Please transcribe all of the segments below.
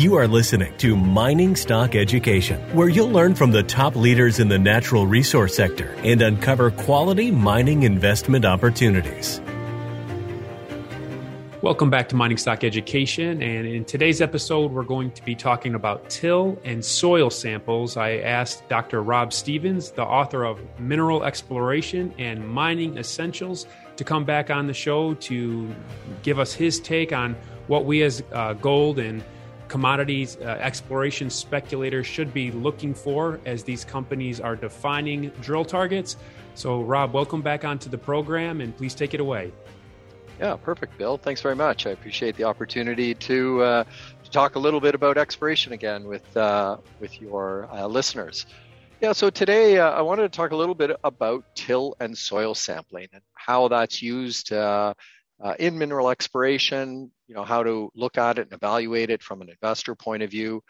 You are listening to Mining Stock Education, where you'll learn from the top leaders in the natural resource sector and uncover quality mining investment opportunities. Welcome back to Mining Stock Education. And in today's episode, we're going to be talking about till and soil samples. I asked Dr. Rob Stevens, the author of Mineral Exploration and Mining Essentials, to come back on the show to give us his take on what we as uh, gold and commodities uh, exploration speculators should be looking for as these companies are defining drill targets. So, Rob, welcome back onto the program and please take it away. Yeah, perfect, Bill. Thanks very much. I appreciate the opportunity to, uh, to talk a little bit about exploration again with uh, with your uh, listeners. Yeah, so today uh, I wanted to talk a little bit about till and soil sampling and how that's used uh, uh, in mineral exploration, you know, how to look at it and evaluate it from an investor point of view.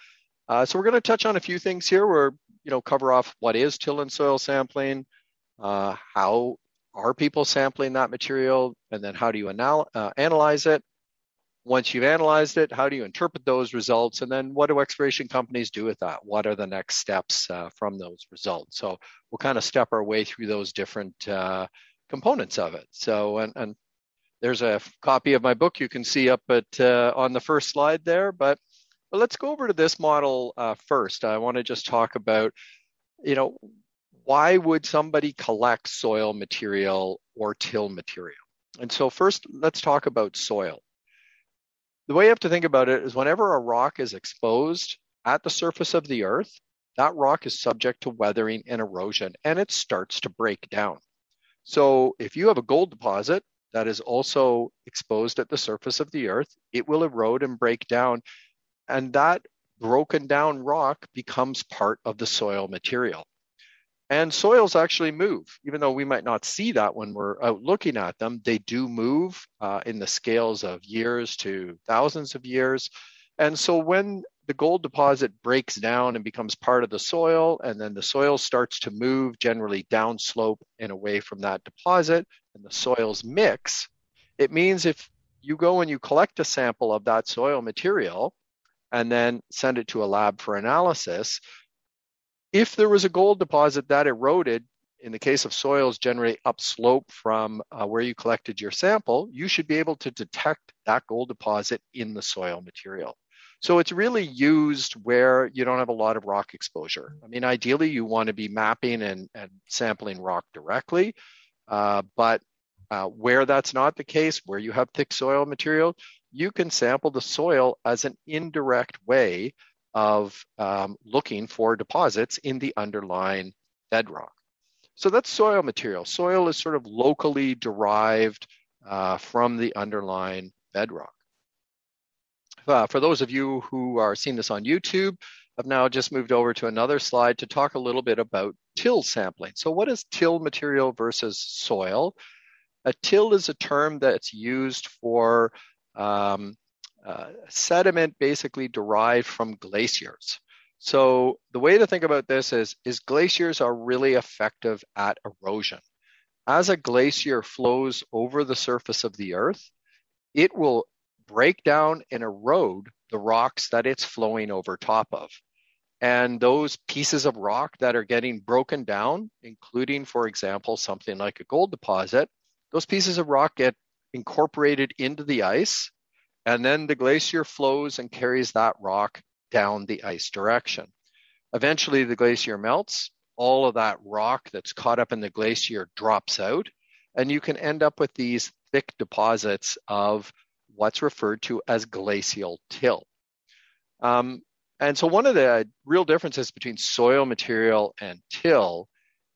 Uh, so we're going to touch on a few things here. We're, you know, cover off what is till and soil sampling, uh, how are people sampling that material, and then how do you anal- uh, analyze it? Once you've analyzed it, how do you interpret those results? And then what do exploration companies do with that? What are the next steps uh, from those results? So we'll kind of step our way through those different uh, components of it. So, and, and there's a copy of my book you can see up at uh, on the first slide there. But, but let's go over to this model uh, first. I want to just talk about, you know, why would somebody collect soil material or till material? And so first, let's talk about soil. The way you have to think about it is whenever a rock is exposed at the surface of the earth, that rock is subject to weathering and erosion and it starts to break down. So if you have a gold deposit that is also exposed at the surface of the earth, it will erode and break down. And that broken down rock becomes part of the soil material. And soils actually move, even though we might not see that when we're out looking at them, they do move uh, in the scales of years to thousands of years. And so when the gold deposit breaks down and becomes part of the soil, and then the soil starts to move generally downslope and away from that deposit, and the soils mix, it means if you go and you collect a sample of that soil material and then send it to a lab for analysis, if there was a gold deposit that eroded, in the case of soils generally upslope from uh, where you collected your sample, you should be able to detect that gold deposit in the soil material. So it's really used where you don't have a lot of rock exposure. I mean, ideally, you want to be mapping and, and sampling rock directly, uh, but uh, where that's not the case, where you have thick soil material, you can sample the soil as an indirect way of um, looking for deposits in the underlying bedrock. So that's soil material. Soil is sort of locally derived uh, from the underlying bedrock. Uh, for those of you who are seeing this on YouTube, I've now just moved over to another slide to talk a little bit about till sampling. So what is till material versus soil? A till is a term that's used for um, uh, sediment basically derived from glaciers. So the way to think about this is, is glaciers are really effective at erosion. As a glacier flows over the surface of the earth, it will break down and erode the rocks that it's flowing over top of. And those pieces of rock that are getting broken down, including, for example, something like a gold deposit, those pieces of rock get incorporated into the ice and then the glacier flows and carries that rock down the ice direction. Eventually, the glacier melts. All of that rock that's caught up in the glacier drops out, and you can end up with these thick deposits of what's referred to as glacial till. Um, and so, one of the real differences between soil material and till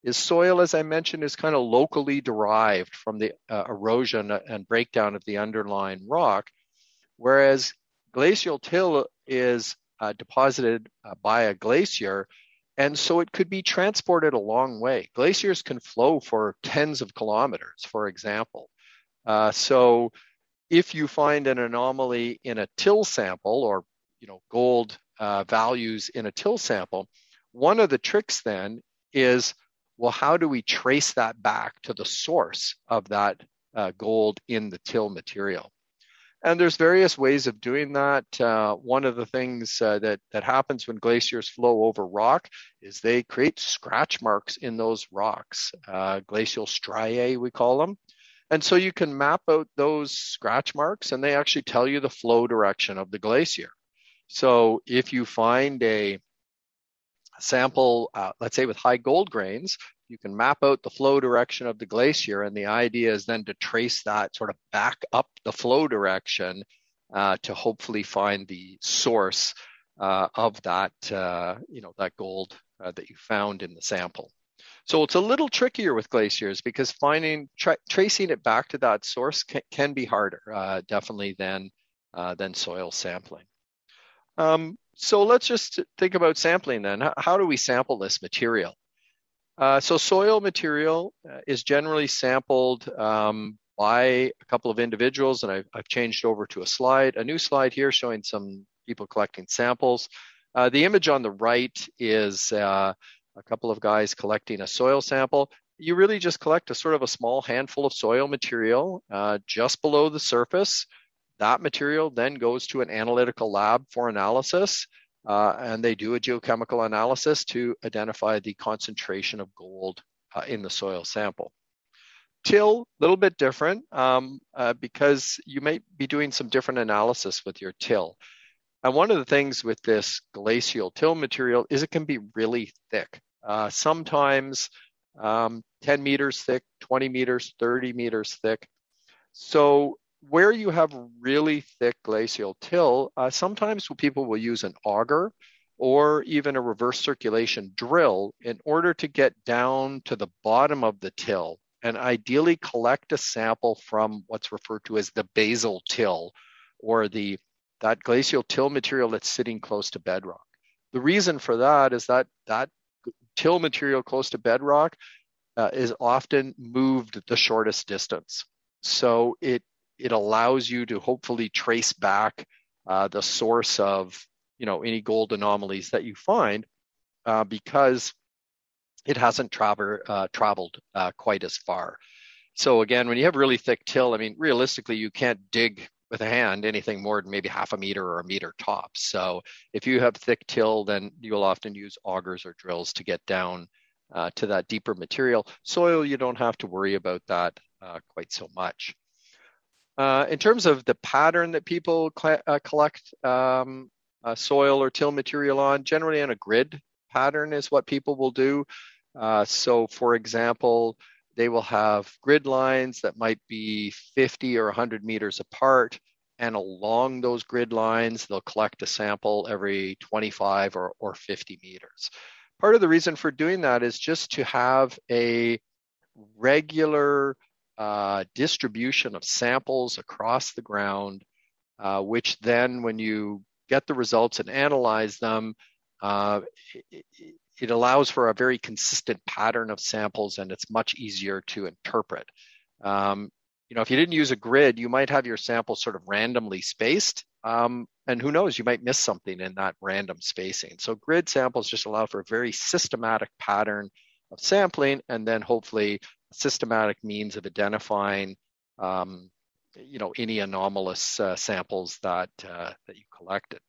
is soil, as I mentioned, is kind of locally derived from the uh, erosion and breakdown of the underlying rock whereas glacial till is uh, deposited uh, by a glacier, and so it could be transported a long way. Glaciers can flow for tens of kilometers, for example. Uh, so if you find an anomaly in a till sample or you know gold uh, values in a till sample, one of the tricks then is well, how do we trace that back to the source of that uh, gold in the till material? And there's various ways of doing that. Uh, one of the things uh, that, that happens when glaciers flow over rock is they create scratch marks in those rocks, uh, glacial striae, we call them. And so you can map out those scratch marks and they actually tell you the flow direction of the glacier. So if you find a sample, uh, let's say with high gold grains, you can map out the flow direction of the glacier. And the idea is then to trace that sort of back up the flow direction uh, to hopefully find the source uh, of that, uh, you know, that gold uh, that you found in the sample. So it's a little trickier with glaciers because finding tra- tracing it back to that source can, can be harder, uh, definitely than than soil sampling. Um, so let's just think about sampling then. How do we sample this material? Uh, so soil material uh, is generally sampled um, by a couple of individuals, and I've, I've, changed over to a slide, a new slide here showing some people collecting samples. Uh, the image on the right is uh, a couple of guys collecting a soil sample. You really just collect a sort of a small handful of soil material uh, just below the surface. That material then goes to an analytical lab for analysis, uh, and they do a geochemical analysis to identify the concentration of gold uh, in the soil sample. Till, a little bit different um, uh, because you might be doing some different analysis with your till. And one of the things with this glacial till material is it can be really thick. Uh, sometimes um, 10 meters thick, 20 meters, 30 meters thick. So where you have really thick glacial till, uh, sometimes people will use an auger or even a reverse circulation drill in order to get down to the bottom of the till and ideally collect a sample from what's referred to as the basal till or the that glacial till material that's sitting close to bedrock. The reason for that is that that till material close to bedrock uh, is often moved the shortest distance. So it it allows you to hopefully trace back uh, the source of you know any gold anomalies that you find uh, because it hasn't traver- uh, traveled uh, quite as far. So again, when you have really thick till, I mean, realistically, you can't dig with a hand anything more than maybe half a meter or a meter tops. So if you have thick till, then you'll often use augers or drills to get down uh, to that deeper material. Soil, you don't have to worry about that uh, quite so much. Uh, in terms of the pattern that people cl- uh, collect um, uh, soil or till material on, generally on a grid pattern is what people will do. Uh, so, for example, they will have grid lines that might be 50 or 100 meters apart, and along those grid lines, they'll collect a sample every 25 or, or 50 meters. Part of the reason for doing that is just to have a regular uh, distribution of samples across the ground, uh, which then, when you get the results and analyze them, uh, it, allows for a very consistent pattern of samples and it's much easier to interpret. Um, you know, if you didn't use a grid, you might have your samples sort of randomly spaced. Um, and who knows, you might miss something in that random spacing. So grid samples just allow for a very systematic pattern of sampling and then hopefully systematic means of identifying um, you know any anomalous uh, samples that uh, that you collected.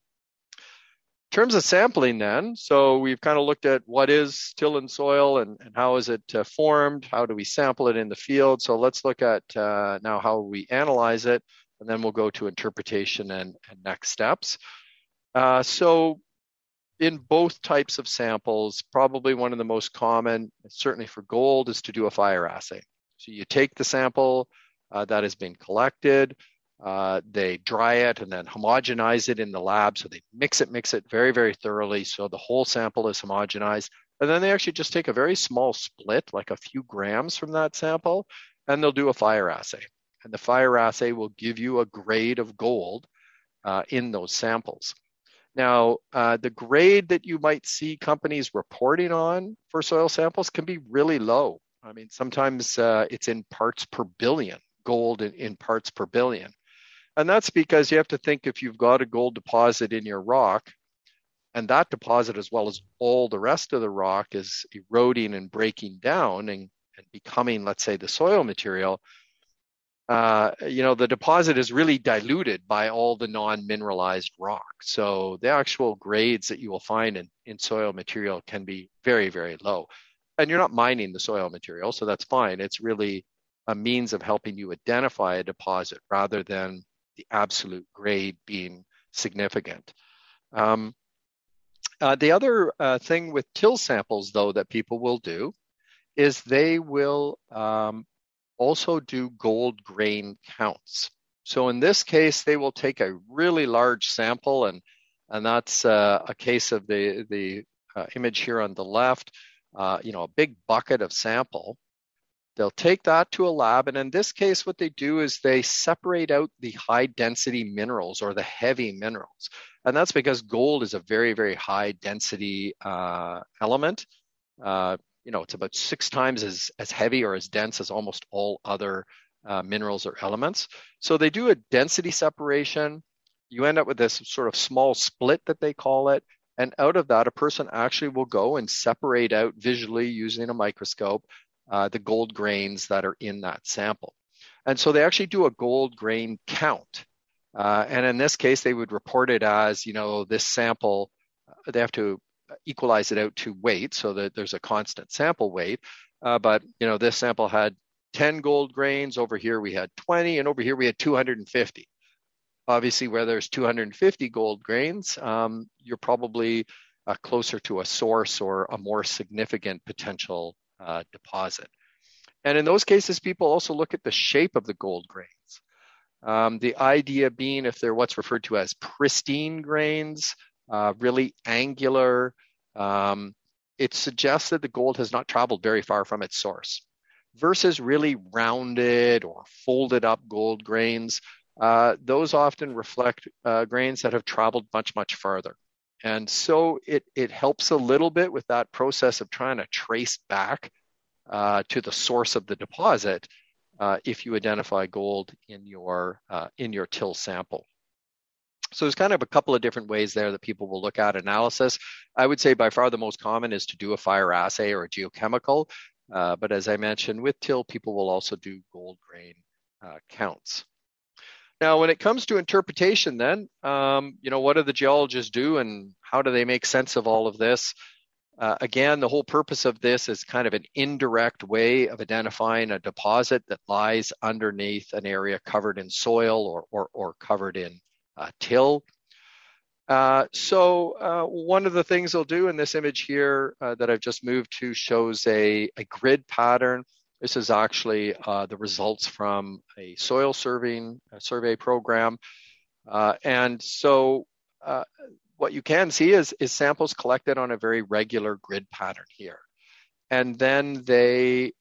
In terms of sampling then, so we've kind of looked at what is till in soil and, and how is it uh, formed, how do we sample it in the field. So let's look at uh, now how we analyze it, and then we'll go to interpretation and, and next steps. Uh, so in both types of samples, probably one of the most common, certainly for gold, is to do a fire assay. So you take the sample uh, that has been collected, uh, they dry it and then homogenize it in the lab. So they mix it, mix it very, very thoroughly. So the whole sample is homogenized. And then they actually just take a very small split, like a few grams from that sample, and they'll do a fire assay. And the fire assay will give you a grade of gold uh, in those samples. Now, uh, the grade that you might see companies reporting on for soil samples can be really low. I mean, sometimes uh, it's in parts per billion, gold in, in parts per billion. And that's because you have to think if you've got a gold deposit in your rock, and that deposit, as well as all the rest of the rock, is eroding and breaking down and, and becoming, let's say, the soil material, uh, you know, the deposit is really diluted by all the non-mineralized rock. So the actual grades that you will find in, in soil material can be very, very low. And you're not mining the soil material, so that's fine. It's really a means of helping you identify a deposit rather than the absolute grade being significant. Um, uh, the other uh, thing with till samples, though, that people will do is they will um, also do gold grain counts. So in this case, they will take a really large sample, and and that's uh, a case of the the uh, image here on the left. Uh, you know, a big bucket of sample. They'll take that to a lab, and in this case, what they do is they separate out the high density minerals or the heavy minerals, and that's because gold is a very very high density uh, element. Uh, you know, it's about six times as, as heavy or as dense as almost all other uh, minerals or elements. So they do a density separation. You end up with this sort of small split that they call it. And out of that, a person actually will go and separate out visually using a microscope uh, the gold grains that are in that sample. And so they actually do a gold grain count. Uh, and in this case, they would report it as, you know, this sample, uh, they have to equalize it out to weight so that there's a constant sample weight. Uh, but you know, this sample had 10 gold grains. Over here we had 20, and over here we had 250. Obviously, where there's 250 gold grains, um, you're probably uh, closer to a source or a more significant potential uh, deposit. And in those cases, people also look at the shape of the gold grains. Um, the idea being if they're what's referred to as pristine grains, uh, really angular. Um, it suggests that the gold has not traveled very far from its source versus really rounded or folded up gold grains. Uh, those often reflect uh, grains that have traveled much, much farther. And so it, it helps a little bit with that process of trying to trace back uh, to the source of the deposit uh, if you identify gold in your, uh, in your till sample. So there's kind of a couple of different ways there that people will look at analysis. I would say by far the most common is to do a fire assay or a geochemical. Uh, but as I mentioned, with till, people will also do gold grain uh, counts. Now, when it comes to interpretation, then, um, you know, what do the geologists do and how do they make sense of all of this? Uh, again, the whole purpose of this is kind of an indirect way of identifying a deposit that lies underneath an area covered in soil or, or, or covered in uh, till. Uh, so uh, one of the things they'll do in this image here uh, that I've just moved to shows a, a grid pattern. This is actually uh, the results from a soil a survey program. Uh, and so what you can see is, is samples collected on a very regular grid pattern here. And then they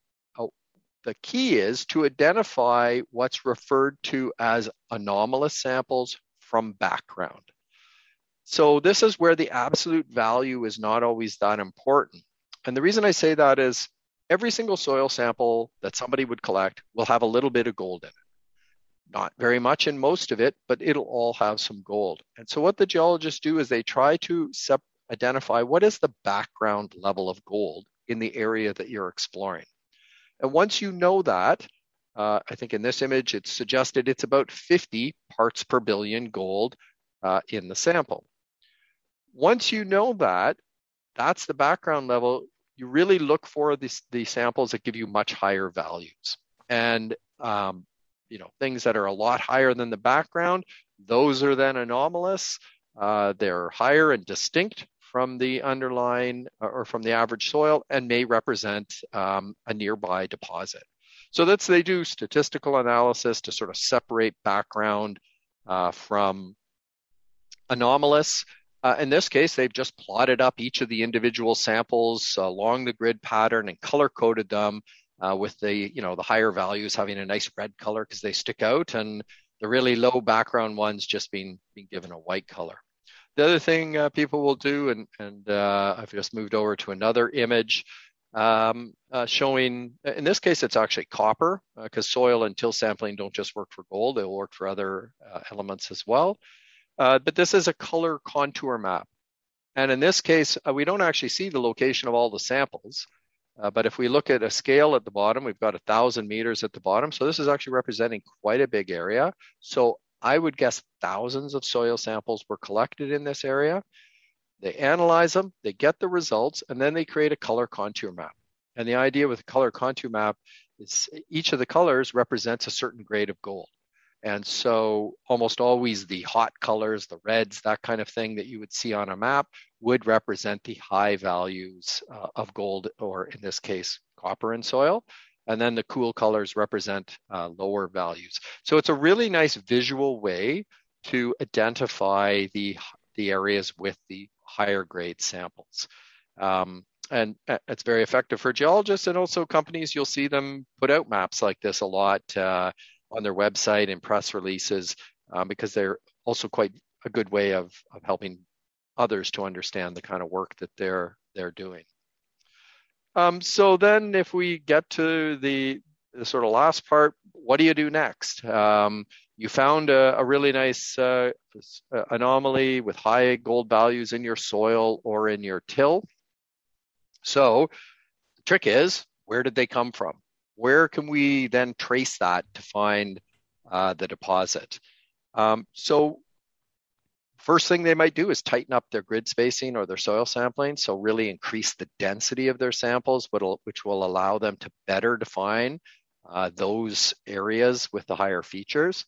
the key is to identify what's referred to as anomalous samples from background. So this is where the absolute value is not always that important. And the reason I say that is every single soil sample that somebody would collect will have a little bit of gold in it. Not very much in most of it, but it'll all have some gold. And so what the geologists do is they try to sep- identify what is the background level of gold in the area that you're exploring. And once you know that, uh, I think in this image, it's suggested it's about 50 parts per billion gold uh, in the sample. Once you know that, that's the background level, you really look for the, the samples that give you much higher values. And, um, you know, things that are a lot higher than the background, those are then anomalous. Uh, they're higher and distinct from the underlying or from the average soil and may represent um, a nearby deposit. So that's they do statistical analysis to sort of separate background uh, from anomalous. Uh, in this case, they've just plotted up each of the individual samples along the grid pattern and color coded them uh, with the you know the higher values having a nice red color because they stick out, and the really low background ones just being being given a white color. The other thing uh, people will do, and, and uh, I've just moved over to another image, um, uh, showing, in this case, it's actually copper because uh, soil and till sampling don't just work for gold, they'll work for other uh, elements as well. Uh, but this is a color contour map. And in this case, uh, we don't actually see the location of all the samples. Uh, but if we look at a scale at the bottom, we've got a thousand meters at the bottom. So this is actually representing quite a big area. So I would guess thousands of soil samples were collected in this area. They analyze them, they get the results, and then they create a color contour map. And the idea with a color contour map is each of the colors represents a certain grade of gold. And so almost always the hot colors, the reds, that kind of thing that you would see on a map would represent the high values uh, of gold, or in this case, copper in soil. And then the cool colors represent uh, lower values. So it's a really nice visual way to identify the, the areas with the higher grade samples. Um, and uh, it's very effective for geologists and also companies. You'll see them put out maps like this a lot. Uh, on their website and press releases um, because they're also quite a good way of, of helping others to understand the kind of work that they're they're doing. Um, so then, if we get to the, the, sort of last part, what do you do next? Um, you found a, a really nice uh, anomaly with high gold values in your soil or in your till. So the trick is, where did they come from? Where can we then trace that to find uh, the deposit? Um, so first thing they might do is tighten up their grid spacing or their soil sampling. So really increase the density of their samples, which will allow them to better define uh, those areas with the higher features.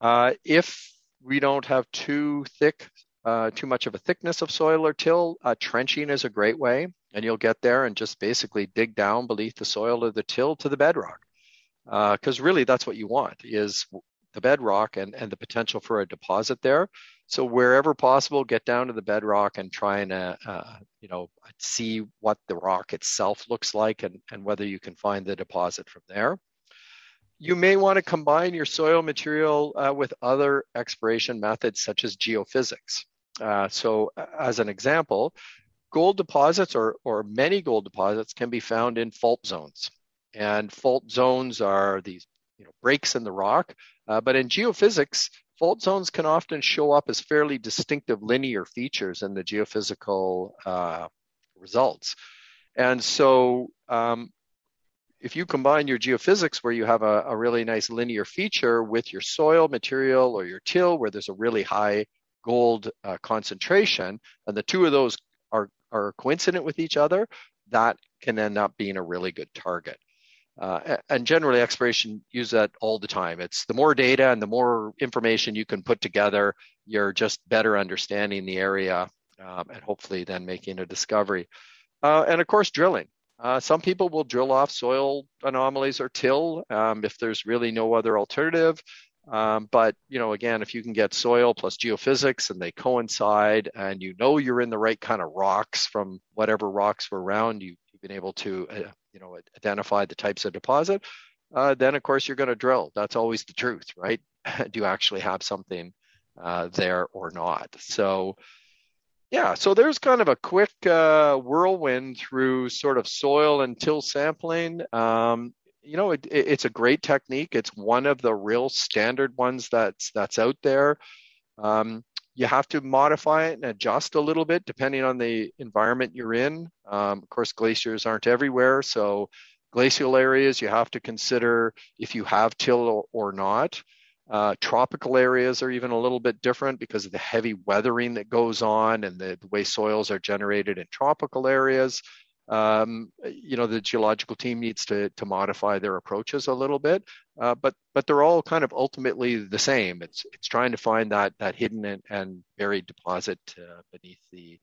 Uh, if we don't have too thick, uh, too much of a thickness of soil or till, uh, trenching is a great way. And you'll get there and just basically dig down beneath the soil of the till to the bedrock. Because uh, really that's what you want is the bedrock and, and the potential for a deposit there. So wherever possible get down to the bedrock and try and uh, uh, you know see what the rock itself looks like and, and whether you can find the deposit from there you may want to combine your soil material uh, with other exploration methods such as geophysics uh, so as an example gold deposits or, or many gold deposits can be found in fault zones. And fault zones are these you know, breaks in the rock. Uh, but in geophysics, fault zones can often show up as fairly distinctive linear features in the geophysical uh, results. And so um, if you combine your geophysics where you have a, a, really nice linear feature with your soil material or your till where there's a really high gold uh, concentration, and the two of those are are coincident with each other, that can end up being a really good target. Uh, and generally, exploration use that all the time. It's the more data and the more information you can put together, you're just better understanding the area um, and hopefully then making a discovery. Uh, and of course, drilling. Uh, some people will drill off soil anomalies or till um, if there's really no other alternative. Um, but you know, again, if you can get soil plus geophysics and they coincide, and you know you're in the right kind of rocks from whatever rocks were around, you, have been able to uh, you know identify the types of deposit. Uh, then of course you're going to drill. That's always the truth, right? Do you actually have something uh, there or not? So yeah, so there's kind of a quick uh, whirlwind through sort of soil and till sampling. Um, you know, it, it's a great technique. It's one of the real standard ones that's that's out there. Um, you have to modify it and adjust a little bit depending on the environment you're in. Um, of course, glaciers aren't everywhere, so glacial areas you have to consider if you have till or not. Uh, tropical areas are even a little bit different because of the heavy weathering that goes on and the, the way soils are generated in tropical areas. Um, you know the geological team needs to to modify their approaches a little bit uh, but but they're all kind of ultimately the same. It's it's trying to find that that hidden and, and buried deposit uh, beneath the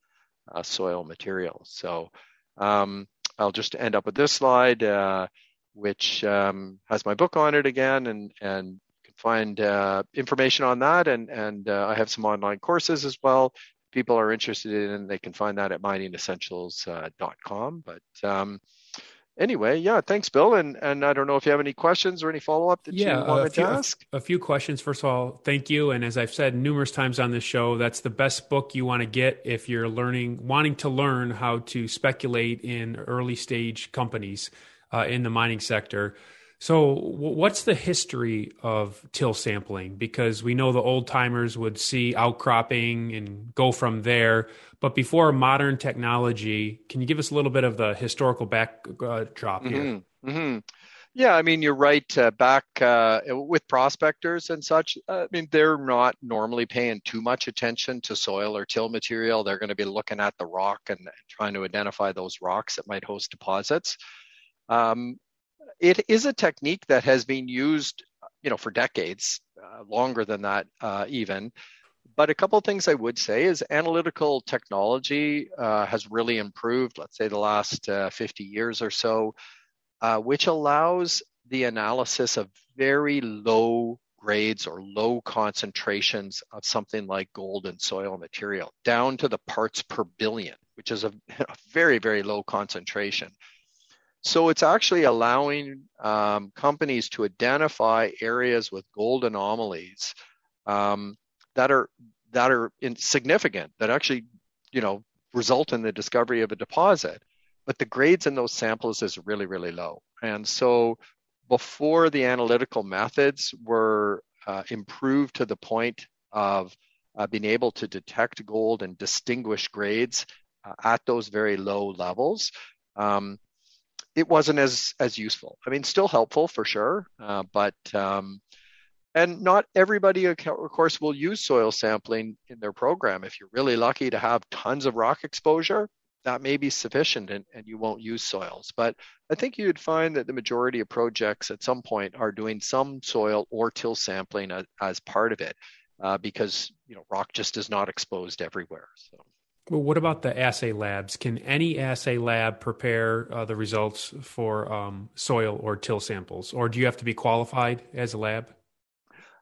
uh, soil material. So um, I'll just end up with this slide uh, which um, has my book on it again and and find uh, information on that and and uh, I have some online courses as well people are interested in, they can find that at miningessentials.com. Uh, but um, anyway, yeah, thanks, Bill. And and I don't know if you have any questions or any follow up that yeah, you wanted few, to ask. A, a few questions. First of all, thank you. And as I've said numerous times on this show, that's the best book you want to get if you're learning, wanting to learn how to speculate in early stage companies uh, in the mining sector. So, what's the history of till sampling? Because we know the old timers would see outcropping and go from there. But before modern technology, can you give us a little bit of the historical backdrop uh, here? Mm-hmm. Mm-hmm. Yeah, I mean, you're right. Uh, back uh, with prospectors and such, uh, I mean, they're not normally paying too much attention to soil or till material. They're going to be looking at the rock and, trying to identify those rocks that might host deposits. Um, it is a technique that has been used, you know, for decades, uh, longer than that uh, even. But a couple of things I would say is analytical technology uh, has really improved. Let's say the last 50 years or so uh, which allows the analysis of very low grades or low concentrations of something like gold and soil material down to the parts per billion, which is a, a very, very low concentration. So it's actually allowing um, companies to identify areas with gold anomalies um, that are that are insignificant, that actually, you know, result in the discovery of a deposit but the grades in those samples is really, really low. And so before the analytical methods were uh, improved to the point of uh, being able to detect gold and distinguish grades uh, at those very low levels, um, it wasn't as as useful. I mean, still helpful for sure, uh, but um, and not everybody, of course, will use soil sampling in their program. If you're really lucky to have tons of rock exposure, that may be sufficient and, and you won't use soils. But I think you'd find that the majority of projects at some point are doing some soil or till sampling as, as part of it uh, because you know rock just is not exposed everywhere. So. Well, what about the assay labs? Can any assay lab prepare uh, the results for um, soil or till samples, or do you have to be qualified as a lab?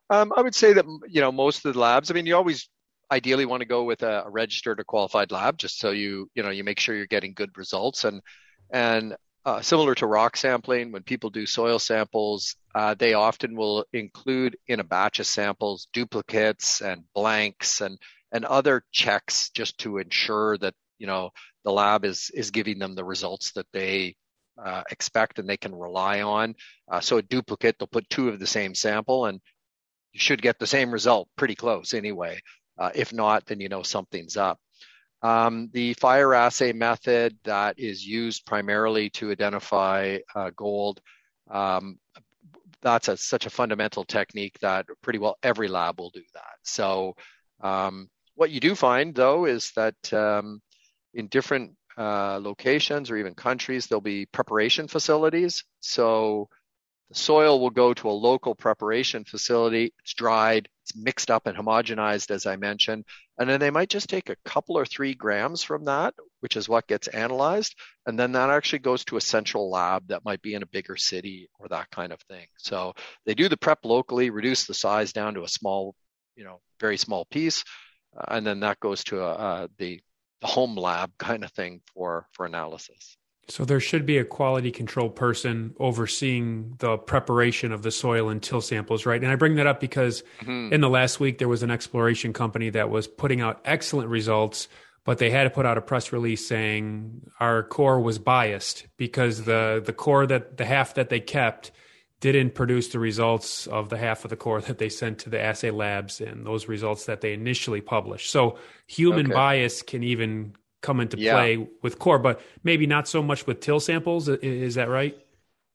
Um, I would say that you know most of the labs. I mean, you always ideally want to go with a, registered or qualified lab just so you you know you make sure you're getting good results and and uh, similar to rock sampling when people do soil samples uh, they often will include in a batch of samples duplicates and blanks and and other checks just to ensure that you know the lab is is giving them the results that they uh, expect and they can rely on uh, so a duplicate they'll put two of the same sample and you should get the same result pretty close anyway uh, if not, then you know something's up. Um, the fire assay method that is used primarily to identify uh, gold, um, that's a, such a fundamental technique that pretty well every lab will do that. So, um, what you do find though is that um, in different uh, locations or even countries, there'll be preparation facilities. So, the soil will go to a local preparation facility. It's dried, it's mixed up and homogenized, as I mentioned. And then they might just take a couple or three grams from that, which is what gets analyzed. And then that actually goes to a central lab that might be in a bigger city or that kind of thing. So they do the prep locally, reduce the size down to a small, you know, very small piece. Uh, and then that goes to uh, the, the home lab kind of thing for, for analysis. So there should be a quality control person overseeing the preparation of the soil and till samples, right? And I bring that up because mm-hmm. in the last week there was an exploration company that was putting out excellent results, but they had to put out a press release saying our core was biased because the the core that the half that they kept didn't produce the results of the half of the core that they sent to the assay labs and those results that they initially published. So human okay. bias can even come into yeah. play with core, but maybe not so much with till samples. Is that right?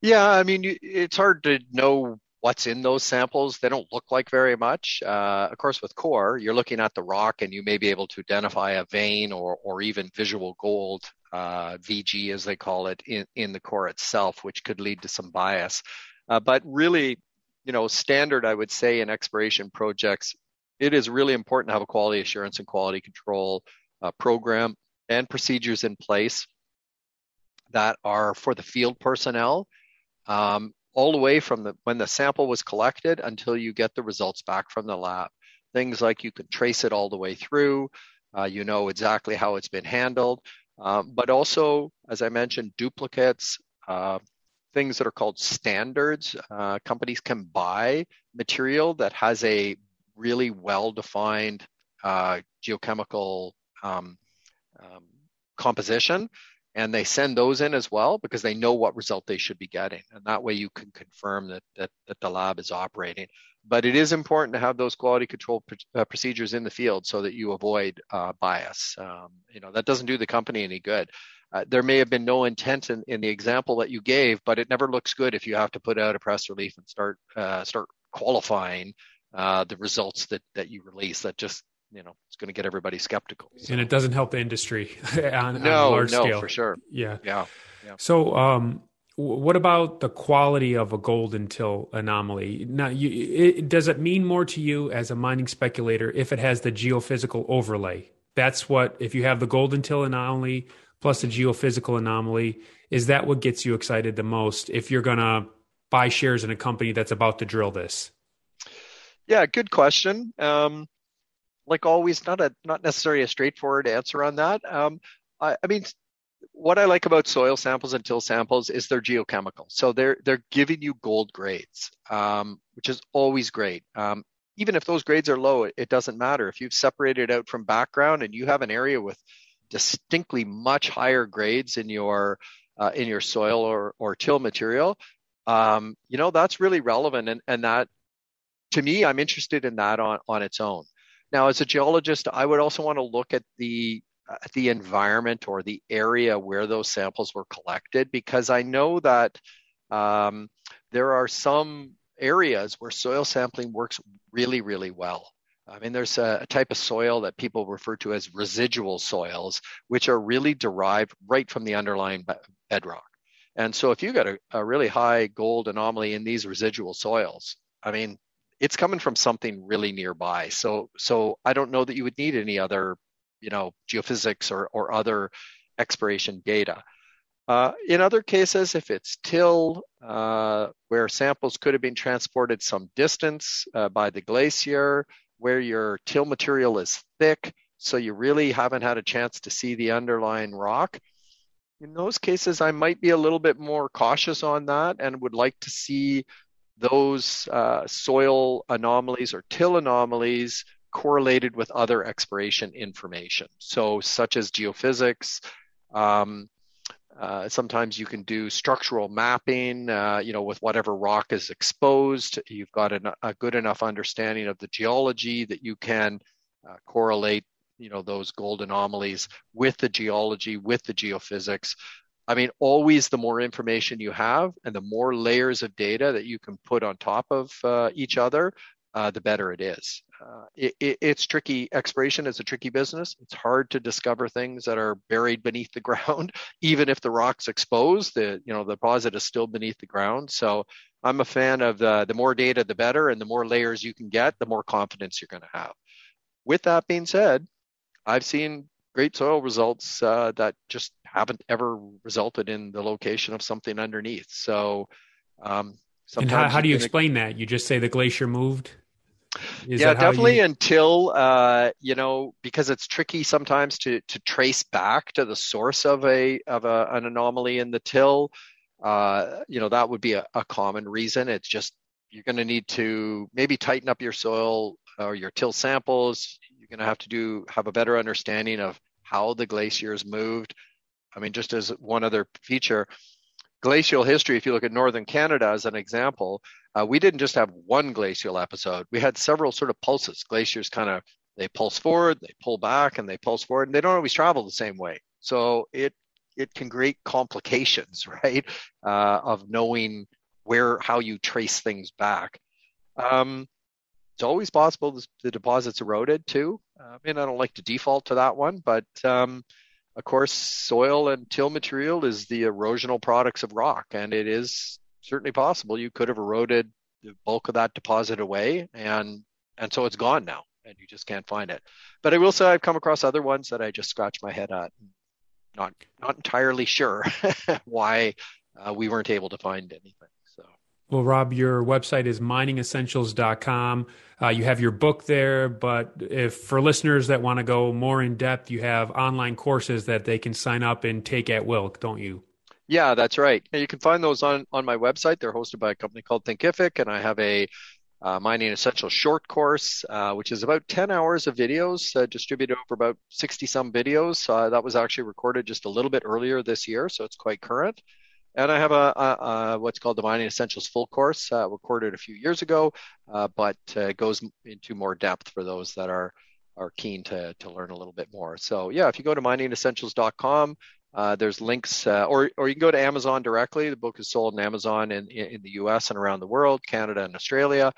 Yeah, I mean, it's hard to know what's in those samples. They don't look like very much. Uh, of course, with core, you're looking at the rock and you may be able to identify a vein or, or even visual gold, uh, VG as they call it, in, in the core itself, which could lead to some bias. Uh, but really, you know, standard, I would say, in exploration projects, it is really important to have a quality assurance and quality control uh, program and procedures in place that are for the field personnel, um, all the way from the, when the sample was collected until you get the results back from the lab. Things like you can trace it all the way through, uh, you know exactly how it's been handled, um, but also, as I mentioned, duplicates, uh, things that are called standards. Uh, companies can buy material that has a really well-defined uh, geochemical um, um, composition. and they send those in as well because they know what result they should be getting and that way you can confirm that that, that the lab is operating but it is important to have those quality control pr- uh, procedures in the field so that you avoid uh, bias um, you know that doesn't do the company any good uh, there may have been no intent in, in the example that you gave but it never looks good if you have to put out a press release and start uh, start qualifying uh, the results that that you release. That just you know it's going to get everybody skeptical. So. and it doesn't help the industry on, no on large no scale. for sure. Yeah. Yeah, yeah. so um what about the quality of a gold-in-till anomaly? Now you, it, does it mean more to you as a mining speculator if it has the geophysical overlay? That's what if you have the gold-in-till anomaly plus the geophysical anomaly is that what gets you excited the most if you're going to buy shares in a company that's about to drill this yeah good question um, like always, not a not necessarily a straightforward answer on that. Um, I, I, mean, what I like about soil samples and till samples is they're geochemical, so they're they're giving you gold grades, um, which is always great. Um, even if those grades are low, it, it doesn't matter. If you've separated out from background and you have an area with distinctly much higher grades in your uh, in your soil or or till material, um, you know that's really relevant, and and that to me, I'm interested in that on on its own. Now, as a geologist, I would also want to look at the uh, the environment or the area where those samples were collected because I know that um, there are some areas where soil sampling works really, really well. I mean, there's a, a, type of soil that people refer to as residual soils, which are really derived right from the underlying bedrock. And so, if you got a, a really high gold anomaly in these residual soils, I mean, it's coming from something really nearby. So so I don't know that you would need any other, you know, geophysics or or other exploration data. Uh, in other cases, if it's till, uh, where samples could have been transported some distance uh, by the glacier, where your till material is thick, so you really haven't had a chance to see the underlying rock, in those cases, I might be a little bit more cautious on that and would like to see those uh, soil anomalies or till anomalies correlated with other exploration information. So, such as geophysics. Um, uh, sometimes you can do structural mapping, uh, you know, with whatever rock is exposed. You've got an, a good enough understanding of the geology that you can uh, correlate, you know, those gold anomalies with the geology, with the geophysics. I mean, always the more information you have and the more layers of data that you can put on top of uh, each other, uh, the better it is. Uh, it, it, it's tricky. Exploration is a tricky business. It's hard to discover things that are buried beneath the ground, even if the rock's exposed. The you know the deposit is still beneath the ground. So I'm a fan of the the more data, the better, and the more layers you can get, the more confidence you're going to have. With that being said, I've seen great soil results uh, that just haven't ever resulted in the location of something underneath. So, um, and how, how do you explain that? You just say the glacier moved? Is yeah, definitely you... until uh, you know because it's tricky sometimes to to trace back to the source of a of a, an anomaly in the till. Uh, you know that would be a, a common reason. It's just you're going to need to maybe tighten up your soil or your till samples. You're going to have to do have a better understanding of how the glaciers moved. I mean, just as one other feature, glacial history, if you look at northern Canada as an example, uh, we didn't just have one glacial episode. We had several sort of pulses. Glaciers kind of they pulse forward, they pull back, and they pulse forward, and they don't always travel the same way. So it it can create complications, right, uh, of knowing where how you trace things back. Um, it's always possible the deposit's eroded too. Uh, I mean, I don't like to default to that one, but um, of course, soil and till material is the erosional products of rock, and it is certainly possible you could have eroded the bulk of that deposit away, and and so it's gone now, and you just can't find it. But I will say I've come across other ones that I just scratch my head at, not not entirely sure why uh, we weren't able to find anything. Well, Rob, your website is miningessentials.com. Uh, you have your book there, but if for listeners that want to go more in depth, you have online courses that they can sign up and take at will, don't you? Yeah, that's right. And you can find those on, on my website. They're hosted by a company called Thinkific, and I have a uh, Mining essential short course, uh, which is about 10 hours of videos uh, distributed over about 60 some videos. Uh, that was actually recorded just a little bit earlier this year, so it's quite current. And I have a, a, a what's called the Mining Essentials full course, uh, recorded a few years ago, uh, but goes into more depth for those that are are keen to to learn a little bit more. So yeah, if you go to miningessentials.com, uh, there's links, uh, or or you can go to Amazon directly. The book is sold in Amazon in in the U.S. and around the world, Canada and Australia.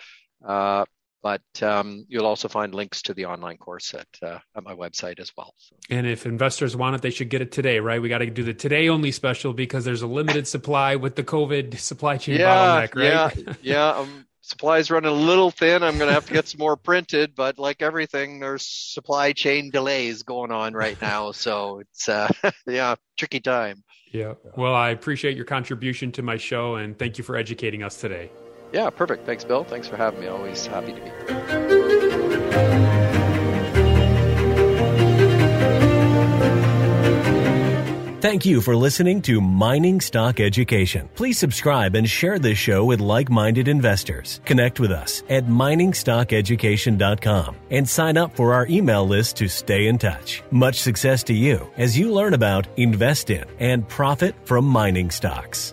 Uh, but um, you'll also find links to the online course at uh, at my website as well. So. And if investors want it, they should get it today, right? We got to do the today only special because there's a limited supply with the COVID supply chain yeah, bottleneck, right? Yeah, yeah. Um, supplies running a little thin. I'm going to have to get some more printed, but like everything, there's supply chain delays going on right now. So it's, uh, yeah, tricky time. Yeah. Well, I appreciate your contribution to my show and thank you for educating us today. Yeah, perfect. Thanks, Bill. Thanks for having me. Always happy to be here. Thank you for listening to Mining Stock Education. Please subscribe and share this show with like minded investors. Connect with us at miningstockeducation.com and sign up for our email list to stay in touch. Much success to you as you learn about, invest in, and profit from mining stocks.